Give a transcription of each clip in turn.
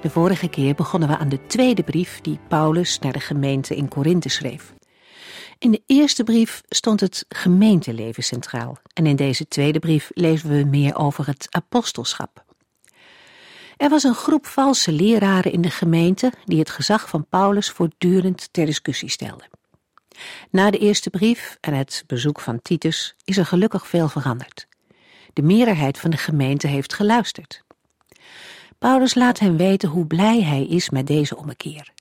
De vorige keer begonnen we aan de tweede brief die Paulus naar de gemeente in Korinthe schreef. In de eerste brief stond het gemeenteleven centraal en in deze tweede brief lezen we meer over het apostelschap. Er was een groep valse leraren in de gemeente die het gezag van Paulus voortdurend ter discussie stelden. Na de eerste brief en het bezoek van Titus is er gelukkig veel veranderd. De meerderheid van de gemeente heeft geluisterd. Paulus laat hen weten hoe blij hij is met deze ommekeer.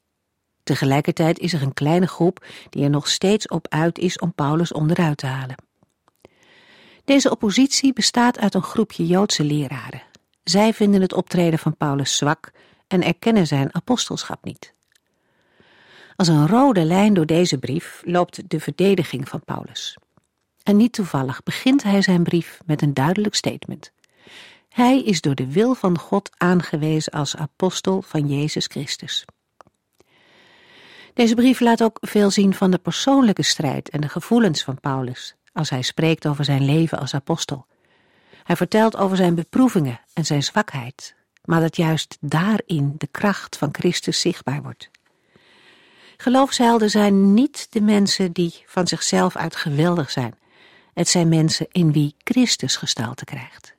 Tegelijkertijd is er een kleine groep die er nog steeds op uit is om Paulus onderuit te halen. Deze oppositie bestaat uit een groepje Joodse leraren. Zij vinden het optreden van Paulus zwak en erkennen zijn apostelschap niet. Als een rode lijn door deze brief loopt de verdediging van Paulus. En niet toevallig begint hij zijn brief met een duidelijk statement. Hij is door de wil van God aangewezen als apostel van Jezus Christus. Deze brief laat ook veel zien van de persoonlijke strijd en de gevoelens van Paulus als hij spreekt over zijn leven als apostel. Hij vertelt over zijn beproevingen en zijn zwakheid, maar dat juist daarin de kracht van Christus zichtbaar wordt. Geloofshelden zijn niet de mensen die van zichzelf uit geweldig zijn. Het zijn mensen in wie Christus gestalte krijgt.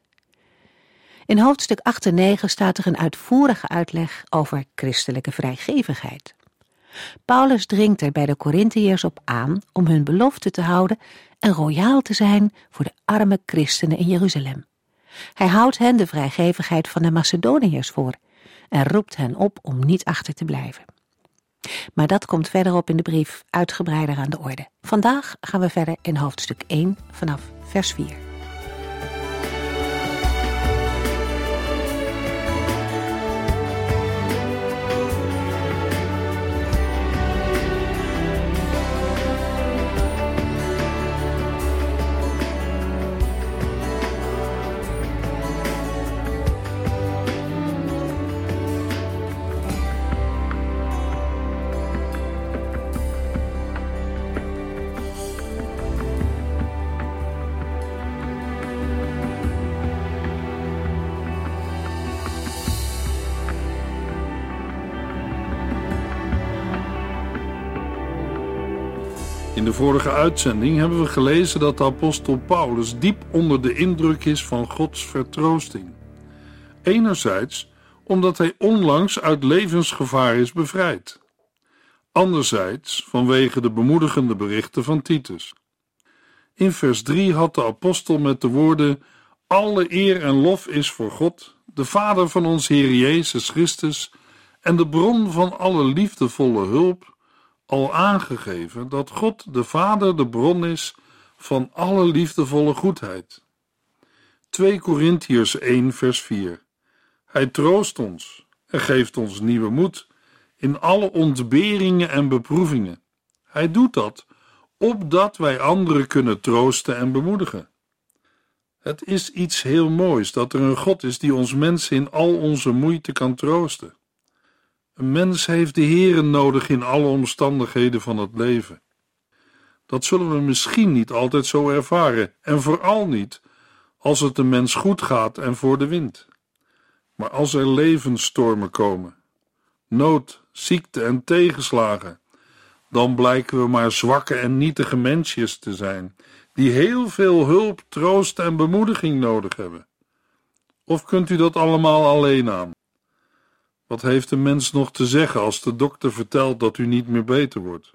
In hoofdstuk 8 en 9 staat er een uitvoerige uitleg over christelijke vrijgevigheid. Paulus dringt er bij de Corinthiërs op aan om hun belofte te houden en royaal te zijn voor de arme christenen in Jeruzalem. Hij houdt hen de vrijgevigheid van de Macedoniërs voor en roept hen op om niet achter te blijven. Maar dat komt verderop in de brief uitgebreider aan de orde. Vandaag gaan we verder in hoofdstuk 1 vanaf vers 4. In de vorige uitzending hebben we gelezen dat de apostel Paulus diep onder de indruk is van Gods vertroosting. Enerzijds omdat hij onlangs uit levensgevaar is bevrijd. Anderzijds vanwege de bemoedigende berichten van Titus. In vers 3 had de apostel met de woorden: Alle eer en lof is voor God, de Vader van ons Heer Jezus Christus en de bron van alle liefdevolle hulp al aangegeven dat God de Vader de bron is van alle liefdevolle goedheid. 2 Korintiërs 1 vers 4 Hij troost ons en geeft ons nieuwe moed in alle ontberingen en beproevingen. Hij doet dat opdat wij anderen kunnen troosten en bemoedigen. Het is iets heel moois dat er een God is die ons mensen in al onze moeite kan troosten. Een mens heeft de Heeren nodig in alle omstandigheden van het leven. Dat zullen we misschien niet altijd zo ervaren, en vooral niet als het de mens goed gaat en voor de wind. Maar als er levensstormen komen, nood, ziekte en tegenslagen, dan blijken we maar zwakke en nietige mensjes te zijn, die heel veel hulp, troost en bemoediging nodig hebben. Of kunt u dat allemaal alleen aan? Wat heeft een mens nog te zeggen als de dokter vertelt dat u niet meer beter wordt?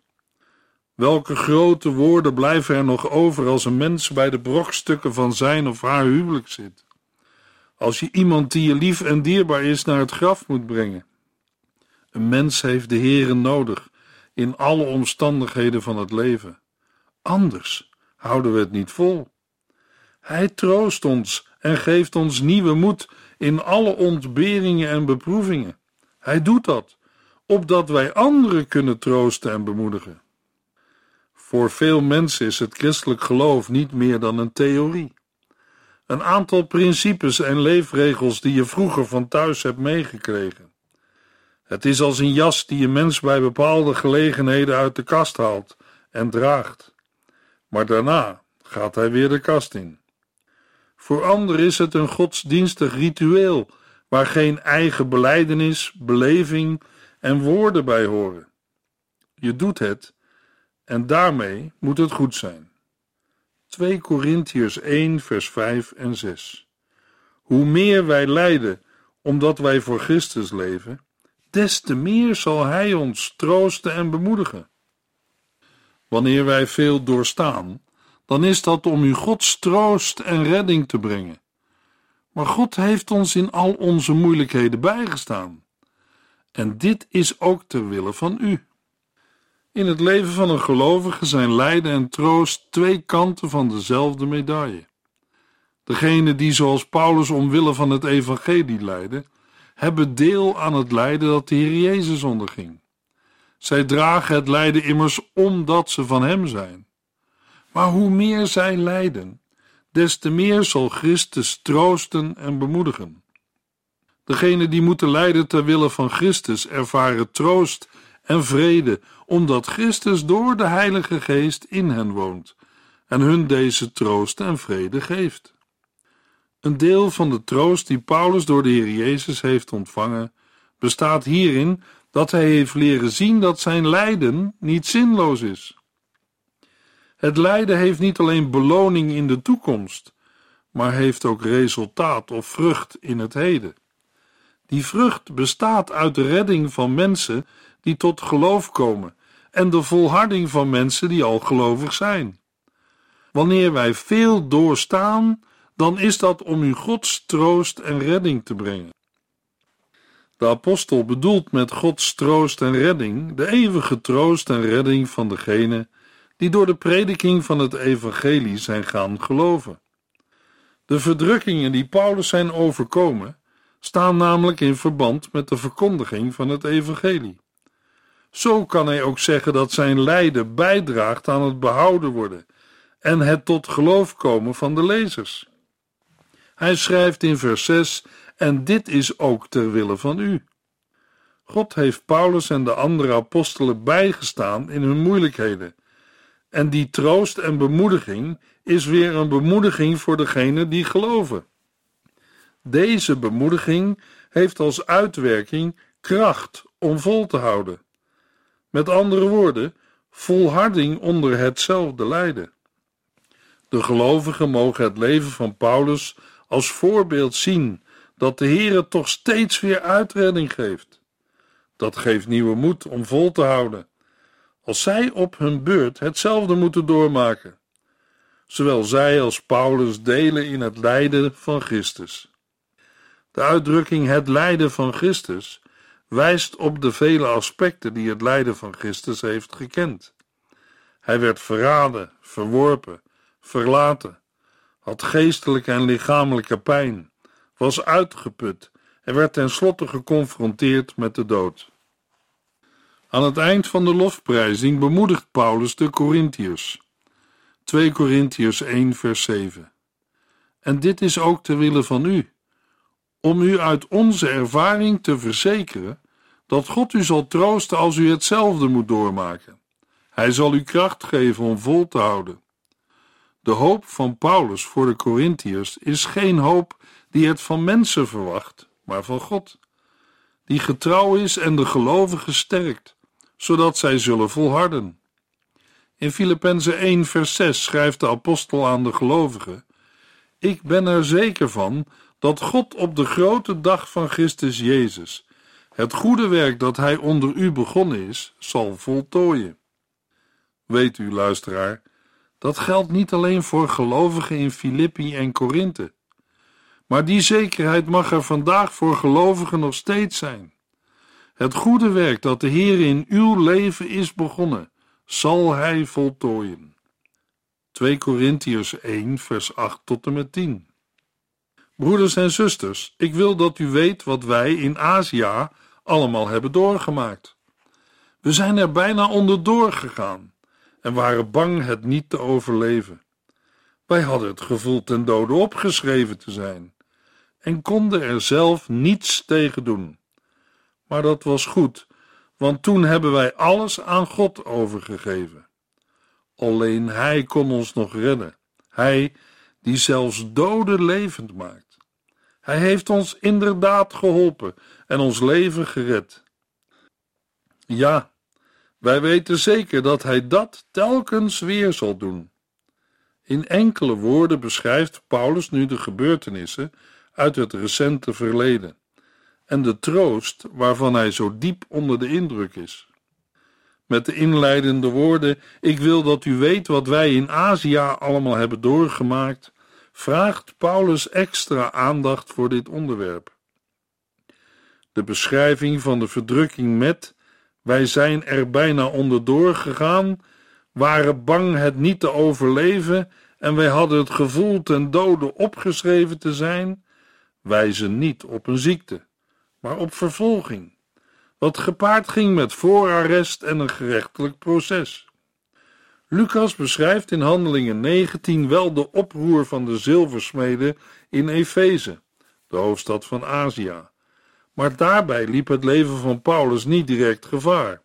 Welke grote woorden blijven er nog over als een mens bij de brokstukken van zijn of haar huwelijk zit? Als je iemand die je lief en dierbaar is naar het graf moet brengen. Een mens heeft de Heere nodig in alle omstandigheden van het leven. Anders houden we het niet vol. Hij troost ons en geeft ons nieuwe moed in alle ontberingen en beproevingen. Hij doet dat, opdat wij anderen kunnen troosten en bemoedigen. Voor veel mensen is het christelijk geloof niet meer dan een theorie. Een aantal principes en leefregels die je vroeger van thuis hebt meegekregen. Het is als een jas die een mens bij bepaalde gelegenheden uit de kast haalt en draagt. Maar daarna gaat hij weer de kast in. Voor anderen is het een godsdienstig ritueel waar geen eigen beleidenis, beleving en woorden bij horen. Je doet het en daarmee moet het goed zijn. 2 Korintiërs 1 vers 5 en 6 Hoe meer wij lijden omdat wij voor Christus leven, des te meer zal Hij ons troosten en bemoedigen. Wanneer wij veel doorstaan, dan is dat om u Gods troost en redding te brengen. Maar God heeft ons in al onze moeilijkheden bijgestaan. En dit is ook ter wille van u. In het leven van een gelovige zijn lijden en troost twee kanten van dezelfde medaille. Degenen die zoals Paulus omwille van het evangelie lijden, hebben deel aan het lijden dat de Heer Jezus onderging. Zij dragen het lijden immers omdat ze van Hem zijn. Maar hoe meer zij lijden, des te meer zal Christus troosten en bemoedigen. Degenen die moeten lijden ter wille van Christus ervaren troost en vrede, omdat Christus door de Heilige Geest in hen woont en hun deze troost en vrede geeft. Een deel van de troost die Paulus door de Heer Jezus heeft ontvangen, bestaat hierin dat hij heeft leren zien dat zijn lijden niet zinloos is. Het lijden heeft niet alleen beloning in de toekomst, maar heeft ook resultaat of vrucht in het heden. Die vrucht bestaat uit de redding van mensen die tot geloof komen en de volharding van mensen die al gelovig zijn. Wanneer wij veel doorstaan, dan is dat om u Gods troost en redding te brengen. De apostel bedoelt met Gods troost en redding de eeuwige troost en redding van degene die door de prediking van het evangelie zijn gaan geloven. De verdrukkingen die Paulus zijn overkomen, staan namelijk in verband met de verkondiging van het evangelie. Zo kan hij ook zeggen dat zijn lijden bijdraagt aan het behouden worden en het tot geloof komen van de lezers. Hij schrijft in vers 6: En dit is ook ter wille van u. God heeft Paulus en de andere apostelen bijgestaan in hun moeilijkheden. En die troost en bemoediging is weer een bemoediging voor degenen die geloven. Deze bemoediging heeft als uitwerking kracht om vol te houden. Met andere woorden, volharding onder hetzelfde lijden. De gelovigen mogen het leven van Paulus als voorbeeld zien dat de Heere toch steeds weer uitredding geeft. Dat geeft nieuwe moed om vol te houden, als zij op hun beurt hetzelfde moeten doormaken. Zowel zij als Paulus delen in het lijden van Christus. De uitdrukking het lijden van Christus wijst op de vele aspecten die het lijden van Christus heeft gekend. Hij werd verraden, verworpen, verlaten, had geestelijke en lichamelijke pijn, was uitgeput en werd tenslotte geconfronteerd met de dood. Aan het eind van de lofprijzing bemoedigt Paulus de Corinthiërs. 2 Corinthiërs 1 vers 7 En dit is ook ter wille van u, om u uit onze ervaring te verzekeren dat God u zal troosten als u hetzelfde moet doormaken. Hij zal u kracht geven om vol te houden. De hoop van Paulus voor de Corinthiërs is geen hoop die het van mensen verwacht, maar van God, die getrouw is en de gelovigen sterkt, zodat zij zullen volharden. In Filippenzen 1 vers 6 schrijft de apostel aan de gelovigen: Ik ben er zeker van dat God op de grote dag van Christus Jezus het goede werk dat hij onder u begonnen is, zal voltooien. Weet u, luisteraar, dat geldt niet alleen voor gelovigen in Filippi en Korinthe, maar die zekerheid mag er vandaag voor gelovigen nog steeds zijn. Het goede werk dat de Heer in uw leven is begonnen, zal Hij voltooien. 2 Korintiërs 1, vers 8 tot en met 10. Broeders en zusters, ik wil dat u weet wat wij in Azië allemaal hebben doorgemaakt. We zijn er bijna onderdoor gegaan en waren bang het niet te overleven. Wij hadden het gevoel ten dode opgeschreven te zijn en konden er zelf niets tegen doen. Maar dat was goed, want toen hebben wij alles aan God overgegeven. Alleen Hij kon ons nog redden. Hij die zelfs doden levend maakt. Hij heeft ons inderdaad geholpen en ons leven gered. Ja, wij weten zeker dat Hij dat telkens weer zal doen. In enkele woorden beschrijft Paulus nu de gebeurtenissen uit het recente verleden en de troost waarvan hij zo diep onder de indruk is. Met de inleidende woorden: Ik wil dat u weet wat wij in Azië allemaal hebben doorgemaakt, vraagt Paulus extra aandacht voor dit onderwerp. De beschrijving van de verdrukking met wij zijn er bijna onderdoor gegaan, waren bang het niet te overleven en wij hadden het gevoel ten dode opgeschreven te zijn, wijzen niet op een ziekte, maar op vervolging, wat gepaard ging met voorarrest en een gerechtelijk proces. Lucas beschrijft in Handelingen 19 wel de oproer van de zilversmeden in Efeze, de hoofdstad van Azië. Maar daarbij liep het leven van Paulus niet direct gevaar.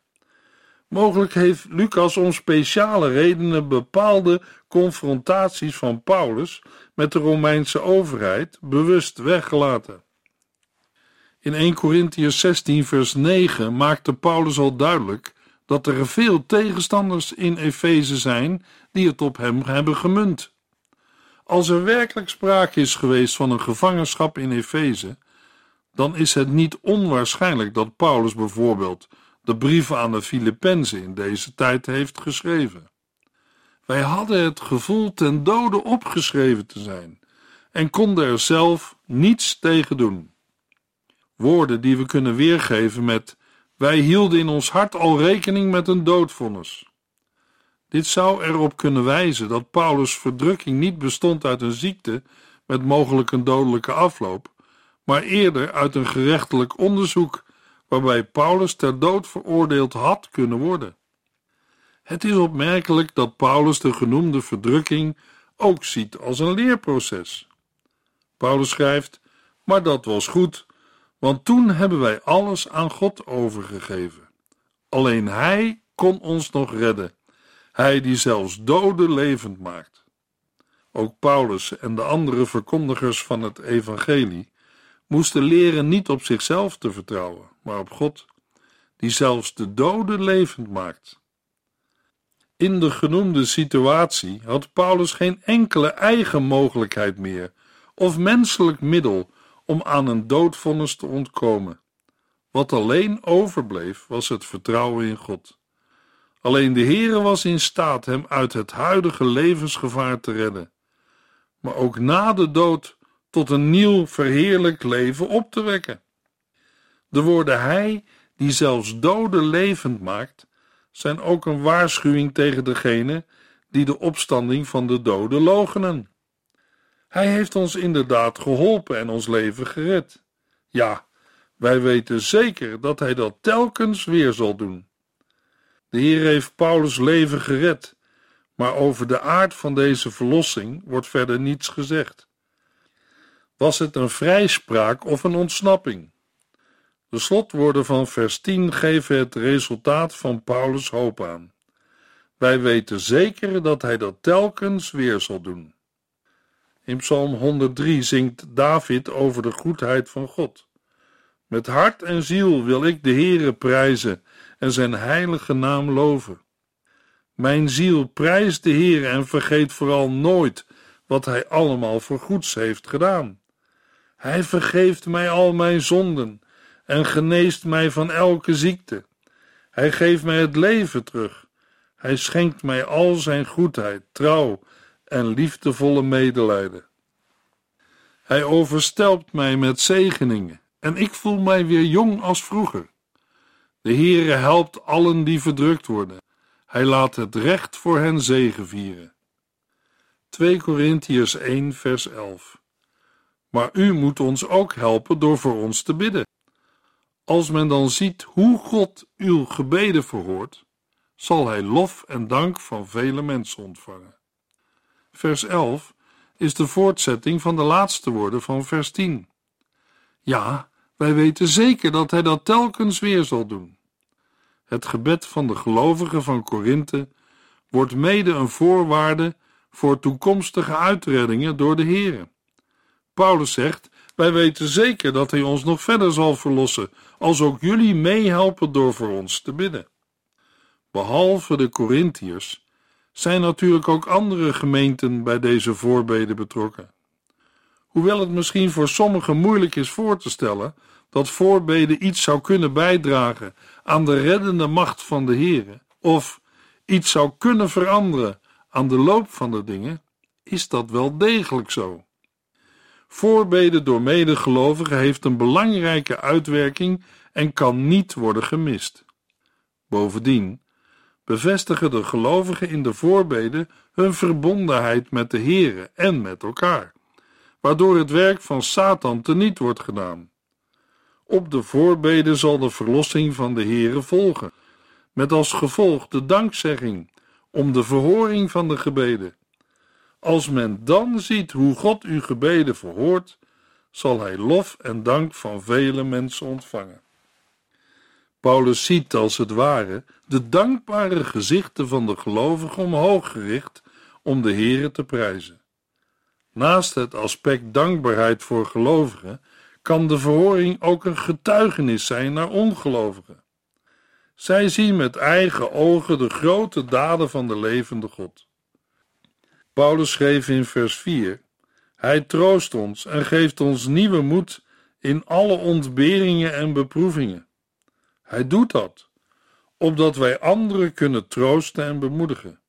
Mogelijk heeft Lucas om speciale redenen bepaalde confrontaties van Paulus met de Romeinse overheid bewust weggelaten. In 1 Corinthians 16, vers 9 maakte Paulus al duidelijk dat er veel tegenstanders in Efeze zijn die het op hem hebben gemunt. Als er werkelijk sprake is geweest van een gevangenschap in Efeze, dan is het niet onwaarschijnlijk dat Paulus bijvoorbeeld de brieven aan de Filippenzen in deze tijd heeft geschreven. Wij hadden het gevoel ten dode opgeschreven te zijn en konden er zelf niets tegen doen. Woorden die we kunnen weergeven met wij hielden in ons hart al rekening met een doodvonnis. Dit zou erop kunnen wijzen dat Paulus' verdrukking niet bestond uit een ziekte met mogelijk een dodelijke afloop, maar eerder uit een gerechtelijk onderzoek waarbij Paulus ter dood veroordeeld had kunnen worden. Het is opmerkelijk dat Paulus de genoemde verdrukking ook ziet als een leerproces. Paulus schrijft: Maar dat was goed, want toen hebben wij alles aan God overgegeven. Alleen Hij kon ons nog redden, Hij die zelfs doden levend maakt. Ook Paulus en de andere verkondigers van het Evangelie moesten leren niet op zichzelf te vertrouwen, maar op God, die zelfs de doden levend maakt. In de genoemde situatie had Paulus geen enkele eigen mogelijkheid meer of menselijk middel om aan een doodvonnis te ontkomen. Wat alleen overbleef was het vertrouwen in God. Alleen de Heere was in staat hem uit het huidige levensgevaar te redden, maar ook na de dood tot een nieuw verheerlijk leven op te wekken. De woorden Hij, die zelfs doden levend maakt, zijn ook een waarschuwing tegen degene die de opstanding van de doden logenen. Hij heeft ons inderdaad geholpen en ons leven gered. Ja, wij weten zeker dat Hij dat telkens weer zal doen. De Heer heeft Paulus' leven gered, maar over de aard van deze verlossing wordt verder niets gezegd. Was het een vrijspraak of een ontsnapping? De slotwoorden van vers 10 geven het resultaat van Paulus' hoop aan. Wij weten zeker dat hij dat telkens weer zal doen. In Psalm 103 zingt David over de goedheid van God. Met hart en ziel wil ik de Heere prijzen en zijn heilige naam loven. Mijn ziel prijst de Heere en vergeet vooral nooit wat hij allemaal voor goeds heeft gedaan. Hij vergeeft mij al mijn zonden en geneest mij van elke ziekte. Hij geeft mij het leven terug. Hij schenkt mij al zijn goedheid, trouw en liefdevolle medelijden. Hij overstelpt mij met zegeningen en ik voel mij weer jong als vroeger. De Heere helpt allen die verdrukt worden. Hij laat het recht voor hen zegevieren. 2 Korintiërs 1 vers 11 Maar u moet ons ook helpen door voor ons te bidden. Als men dan ziet hoe God uw gebeden verhoort, zal hij lof en dank van vele mensen ontvangen. Vers 11 is de voortzetting van de laatste woorden van vers 10. Ja, wij weten zeker dat hij dat telkens weer zal doen. Het gebed van de gelovigen van Korinthe wordt mede een voorwaarde voor toekomstige uitreddingen door de Here. Paulus zegt: Wij weten zeker dat hij ons nog verder zal verlossen, als ook jullie meehelpen door voor ons te bidden. Behalve de Corinthiërs zijn natuurlijk ook andere gemeenten bij deze voorbeden betrokken. Hoewel het misschien voor sommigen moeilijk is voor te stellen dat voorbeden iets zou kunnen bijdragen aan de reddende macht van de Here, of iets zou kunnen veranderen aan de loop van de dingen, is dat wel degelijk zo. Voorbeden door medegelovigen heeft een belangrijke uitwerking en kan niet worden gemist. Bovendien bevestigen de gelovigen in de voorbeden hun verbondenheid met de Here en met elkaar, waardoor het werk van Satan teniet wordt gedaan. Op de voorbeden zal de verlossing van de Here volgen, met als gevolg de dankzegging om de verhoring van de gebeden. Als men dan ziet hoe God uw gebeden verhoort, zal hij lof en dank van vele mensen ontvangen. Paulus ziet als het ware de dankbare gezichten van de gelovigen omhoog gericht om de Here te prijzen. Naast het aspect dankbaarheid voor gelovigen kan de verhoring ook een getuigenis zijn naar ongelovigen. Zij zien met eigen ogen de grote daden van de levende God. Paulus schreef in vers 4: Hij troost ons en geeft ons nieuwe moed in alle ontberingen en beproevingen. Hij doet dat, opdat wij anderen kunnen troosten en bemoedigen.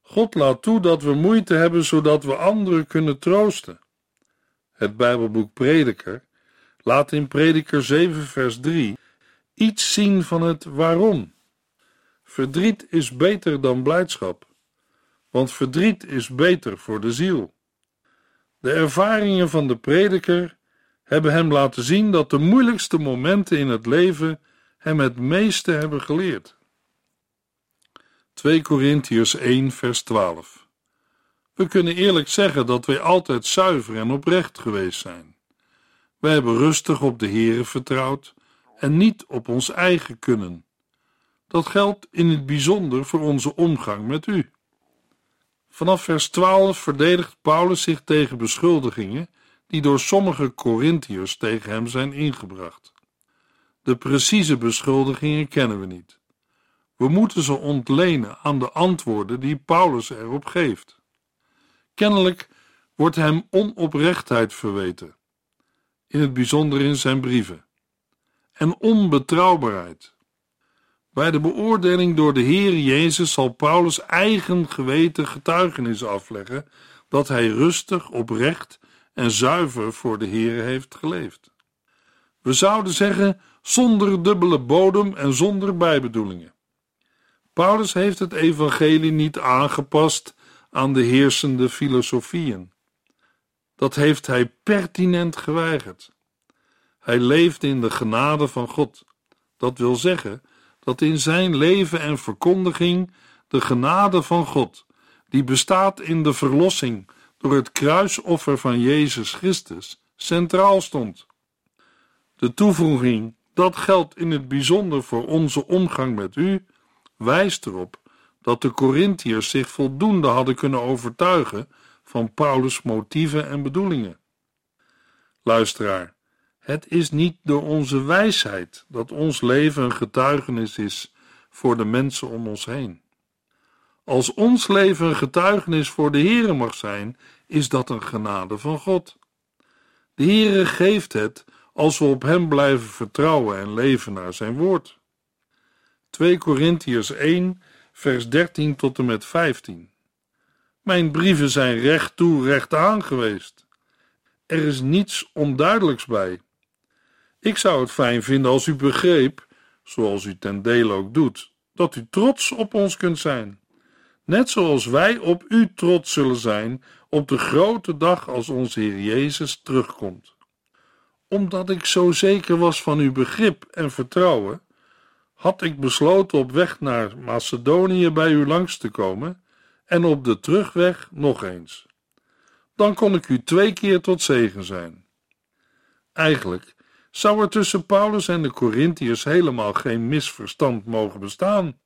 God laat toe dat we moeite hebben, zodat we anderen kunnen troosten. Het Bijbelboek Prediker laat in Prediker 7, vers 3 iets zien van het waarom. Verdriet is beter dan blijdschap, want verdriet is beter voor de ziel. De ervaringen van de prediker hebben hem laten zien dat de moeilijkste momenten in het leven hem het meeste hebben geleerd. 2 Korintiërs 1 vers 12 We kunnen eerlijk zeggen dat wij altijd zuiver en oprecht geweest zijn. Wij hebben rustig op de Here vertrouwd en niet op ons eigen kunnen. Dat geldt in het bijzonder voor onze omgang met u. Vanaf vers 12 verdedigt Paulus zich tegen beschuldigingen die door sommige Corinthiërs tegen hem zijn ingebracht. De precieze beschuldigingen kennen we niet. We moeten ze ontlenen aan de antwoorden die Paulus erop geeft. Kennelijk wordt hem onoprechtheid verweten, in het bijzonder in zijn brieven, en onbetrouwbaarheid. Bij de beoordeling door de Heer Jezus zal Paulus eigen geweten getuigenis afleggen dat hij rustig, oprecht en zuiver voor de Heer heeft geleefd. We zouden zeggen zonder dubbele bodem en zonder bijbedoelingen. Paulus heeft het evangelie niet aangepast aan de heersende filosofieën. Dat heeft hij pertinent geweigerd. Hij leefde in de genade van God. Dat wil zeggen dat in zijn leven en verkondiging de genade van God, die bestaat in de verlossing door het kruisoffer van Jezus Christus, centraal stond. De toevoeging dat geldt in het bijzonder voor onze omgang met u, wijst erop dat de Corinthiërs zich voldoende hadden kunnen overtuigen van Paulus' motieven en bedoelingen. Luisteraar, het is niet door onze wijsheid dat ons leven een getuigenis is voor de mensen om ons heen. Als ons leven een getuigenis voor de Heere mag zijn, is dat een genade van God. De Heere geeft het als we op Hem blijven vertrouwen en leven naar Zijn woord. 2 Korintiërs 1, vers 13 tot en met 15. Mijn brieven zijn recht toe, recht aan geweest. Er is niets onduidelijks bij. Ik zou het fijn vinden als u begreep, zoals u ten dele ook doet, dat u trots op ons kunt zijn. Net zoals wij op u trots zullen zijn op de grote dag als onze Heer Jezus terugkomt. Omdat ik zo zeker was van uw begrip en vertrouwen, had ik besloten op weg naar Macedonië bij u langs te komen en op de terugweg nog eens. Dan kon ik u twee keer tot zegen zijn. Eigenlijk zou er tussen Paulus en de Corinthiërs helemaal geen misverstand mogen bestaan.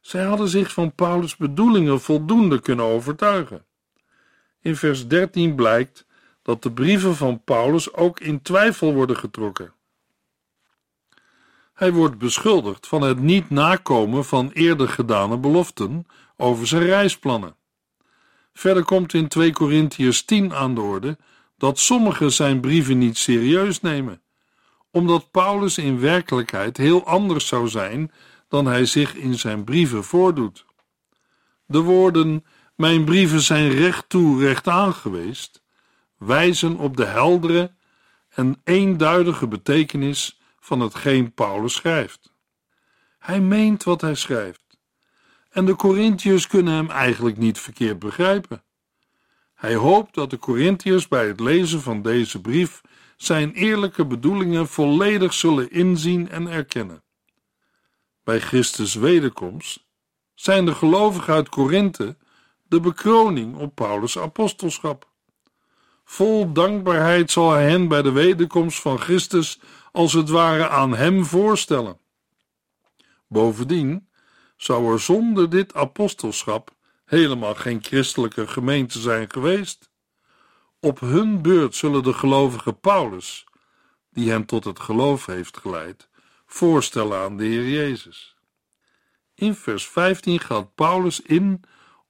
Zij hadden zich van Paulus' bedoelingen voldoende kunnen overtuigen. In vers 13 blijkt dat de brieven van Paulus ook in twijfel worden getrokken. Hij wordt beschuldigd van het niet nakomen van eerder gedane beloften over zijn reisplannen. Verder komt in 2 Corinthiërs 10 aan de orde dat sommigen zijn brieven niet serieus nemen, omdat Paulus in werkelijkheid heel anders zou zijn dan hij zich in zijn brieven voordoet. De woorden: Mijn brieven zijn recht toe recht aan geweest, wijzen op de heldere en eenduidige betekenis van hetgeen Paulus schrijft. Hij meent wat hij schrijft. En de Corinthiërs kunnen hem eigenlijk niet verkeerd begrijpen. Hij hoopt dat de Corinthiërs bij het lezen van deze brief zijn eerlijke bedoelingen volledig zullen inzien en erkennen. Bij Christus' wederkomst zijn de gelovigen uit Korinthe de bekroning op Paulus' apostelschap. Vol dankbaarheid zal hij hen bij de wederkomst van Christus als het ware aan hem voorstellen. Bovendien zou er zonder dit apostelschap helemaal geen christelijke gemeente zijn geweest. Op hun beurt zullen de gelovige Paulus, die hem tot het geloof heeft geleid, voorstellen aan de Heer Jezus. In vers 15 gaat Paulus in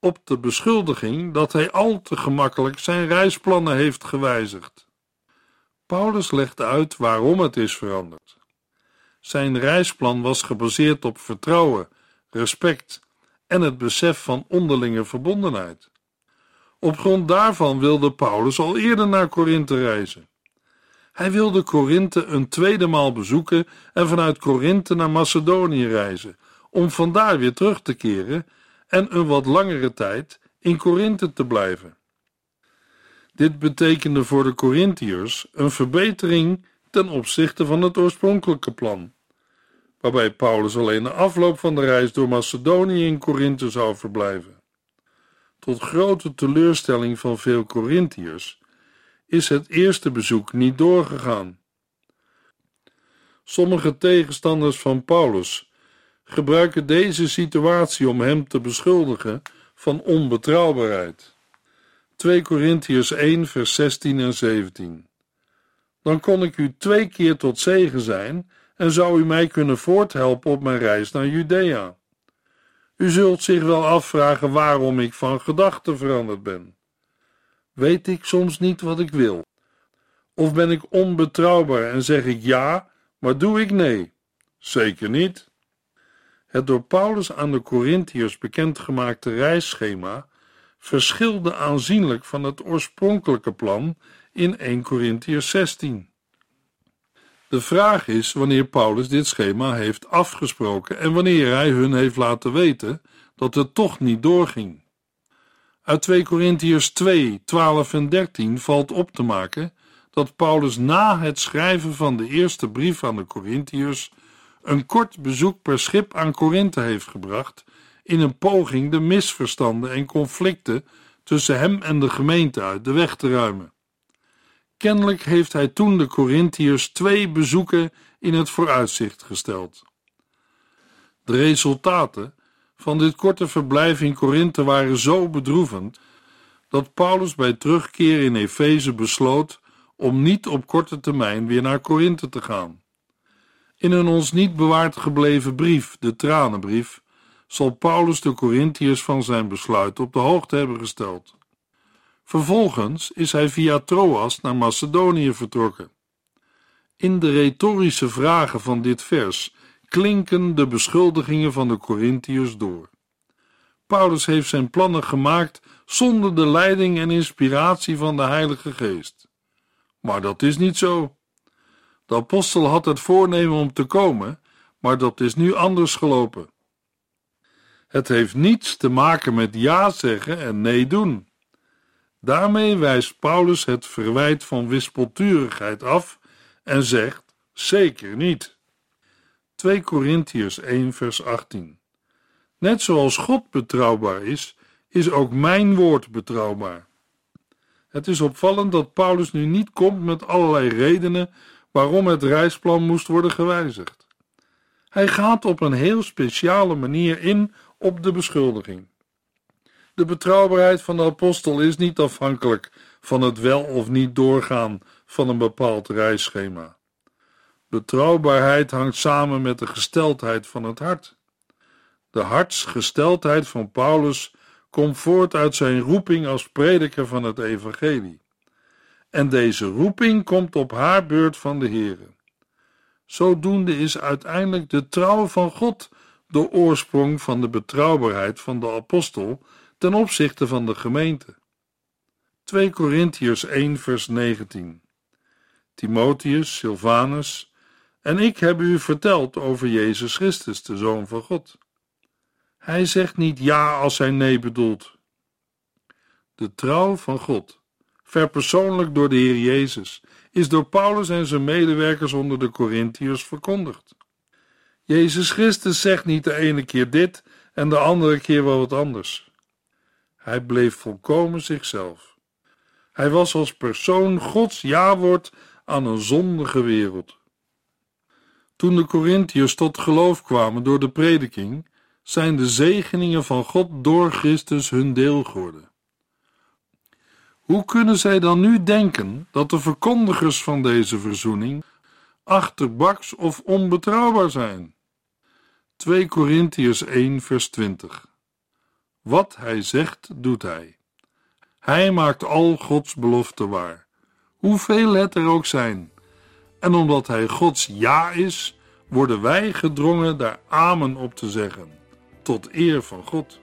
op de beschuldiging dat hij al te gemakkelijk zijn reisplannen heeft gewijzigd. Paulus legt uit waarom het is veranderd. Zijn reisplan was gebaseerd op vertrouwen, respect en het besef van onderlinge verbondenheid. Op grond daarvan wilde Paulus al eerder naar Korinthe reizen. Hij wilde Korinthe een tweede maal bezoeken en vanuit Korinthe naar Macedonië reizen, om vandaar weer terug te keren en een wat langere tijd in Korinthe te blijven. Dit betekende voor de Corinthiërs een verbetering ten opzichte van het oorspronkelijke plan, waarbij Paulus alleen na afloop van de reis door Macedonië in Korinthe zou verblijven. Tot grote teleurstelling van veel Corinthiërs is het eerste bezoek niet doorgegaan. Sommige tegenstanders van Paulus gebruiken deze situatie om hem te beschuldigen van onbetrouwbaarheid. 2 Corinthiërs 1, vers 16 en 17. Dan kon ik u twee keer tot zegen zijn en zou u mij kunnen voorthelpen op mijn reis naar Judea. U zult zich wel afvragen waarom ik van gedachten veranderd ben. Weet ik soms niet wat ik wil? Of ben ik onbetrouwbaar en zeg ik ja, maar doe ik nee? Zeker niet. Het door Paulus aan de Corinthiërs bekendgemaakte reisschema verschilde aanzienlijk van het oorspronkelijke plan in 1 Corinthiërs 16. De vraag is wanneer Paulus dit schema heeft afgesproken en wanneer hij hun heeft laten weten dat het toch niet doorging. Uit 2 Corinthiërs 2, 12 en 13 valt op te maken dat Paulus na het schrijven van de eerste brief aan de Corinthiërs een kort bezoek per schip aan Korinthe heeft gebracht in een poging de misverstanden en conflicten tussen hem en de gemeente uit de weg te ruimen. Kennelijk heeft hij toen de Corinthiërs twee bezoeken in het vooruitzicht gesteld. De resultaten van dit korte verblijf in Korinthe waren zo bedroevend dat Paulus bij terugkeer in Efeze besloot om niet op korte termijn weer naar Korinthe te gaan. In een ons niet bewaard gebleven brief, de Tranenbrief, zal Paulus de Corinthiërs van zijn besluit op de hoogte hebben gesteld. Vervolgens is hij via Troas naar Macedonië vertrokken. In de retorische vragen van dit vers klinken de beschuldigingen van de Corinthiërs door. Paulus heeft zijn plannen gemaakt zonder de leiding en inspiratie van de Heilige Geest. Maar dat is niet zo. De apostel had het voornemen om te komen, maar dat is nu anders gelopen. Het heeft niets te maken met ja zeggen en nee doen. Daarmee wijst Paulus het verwijt van wispelturigheid af en zegt: Zeker niet. 2 Korintiërs 1, vers 18. Net zoals God betrouwbaar is, is ook mijn woord betrouwbaar. Het is opvallend dat Paulus nu niet komt met allerlei redenen waarom het reisplan moest worden gewijzigd. Hij gaat op een heel speciale manier in op de beschuldiging. De betrouwbaarheid van de apostel is niet afhankelijk van het wel of niet doorgaan van een bepaald reisschema. Betrouwbaarheid hangt samen met de gesteldheid van het hart. De hartsgesteldheid van Paulus komt voort uit zijn roeping als prediker van het evangelie. En deze roeping komt op haar beurt van de Heere. Zodoende is uiteindelijk de trouw van God de oorsprong van de betrouwbaarheid van de apostel ten opzichte van de gemeente. 2 Korintiërs 1 vers 19 Timotheus, Silvanus en ik heb u verteld over Jezus Christus, de Zoon van God. Hij zegt niet ja als hij nee bedoelt. De trouw van God, verpersoonlijk door de Heer Jezus, is door Paulus en zijn medewerkers onder de Corinthiërs verkondigd. Jezus Christus zegt niet de ene keer dit en de andere keer wel wat anders. Hij bleef volkomen zichzelf. Hij was als persoon Gods ja-woord aan een zondige wereld. Toen de Corinthiërs tot geloof kwamen door de prediking, zijn de zegeningen van God door Christus hun deel geworden. Hoe kunnen zij dan nu denken dat de verkondigers van deze verzoening achterbaks of onbetrouwbaar zijn? 2 Korintiërs 1 vers 20 Wat hij zegt, doet hij. Hij maakt al Gods beloften waar, hoeveel het er ook zijn. En omdat hij Gods ja is, worden wij gedrongen daar amen op te zeggen tot eer van God.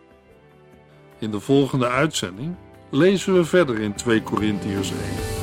In de volgende uitzending lezen we verder in 2 Korintiërs 1.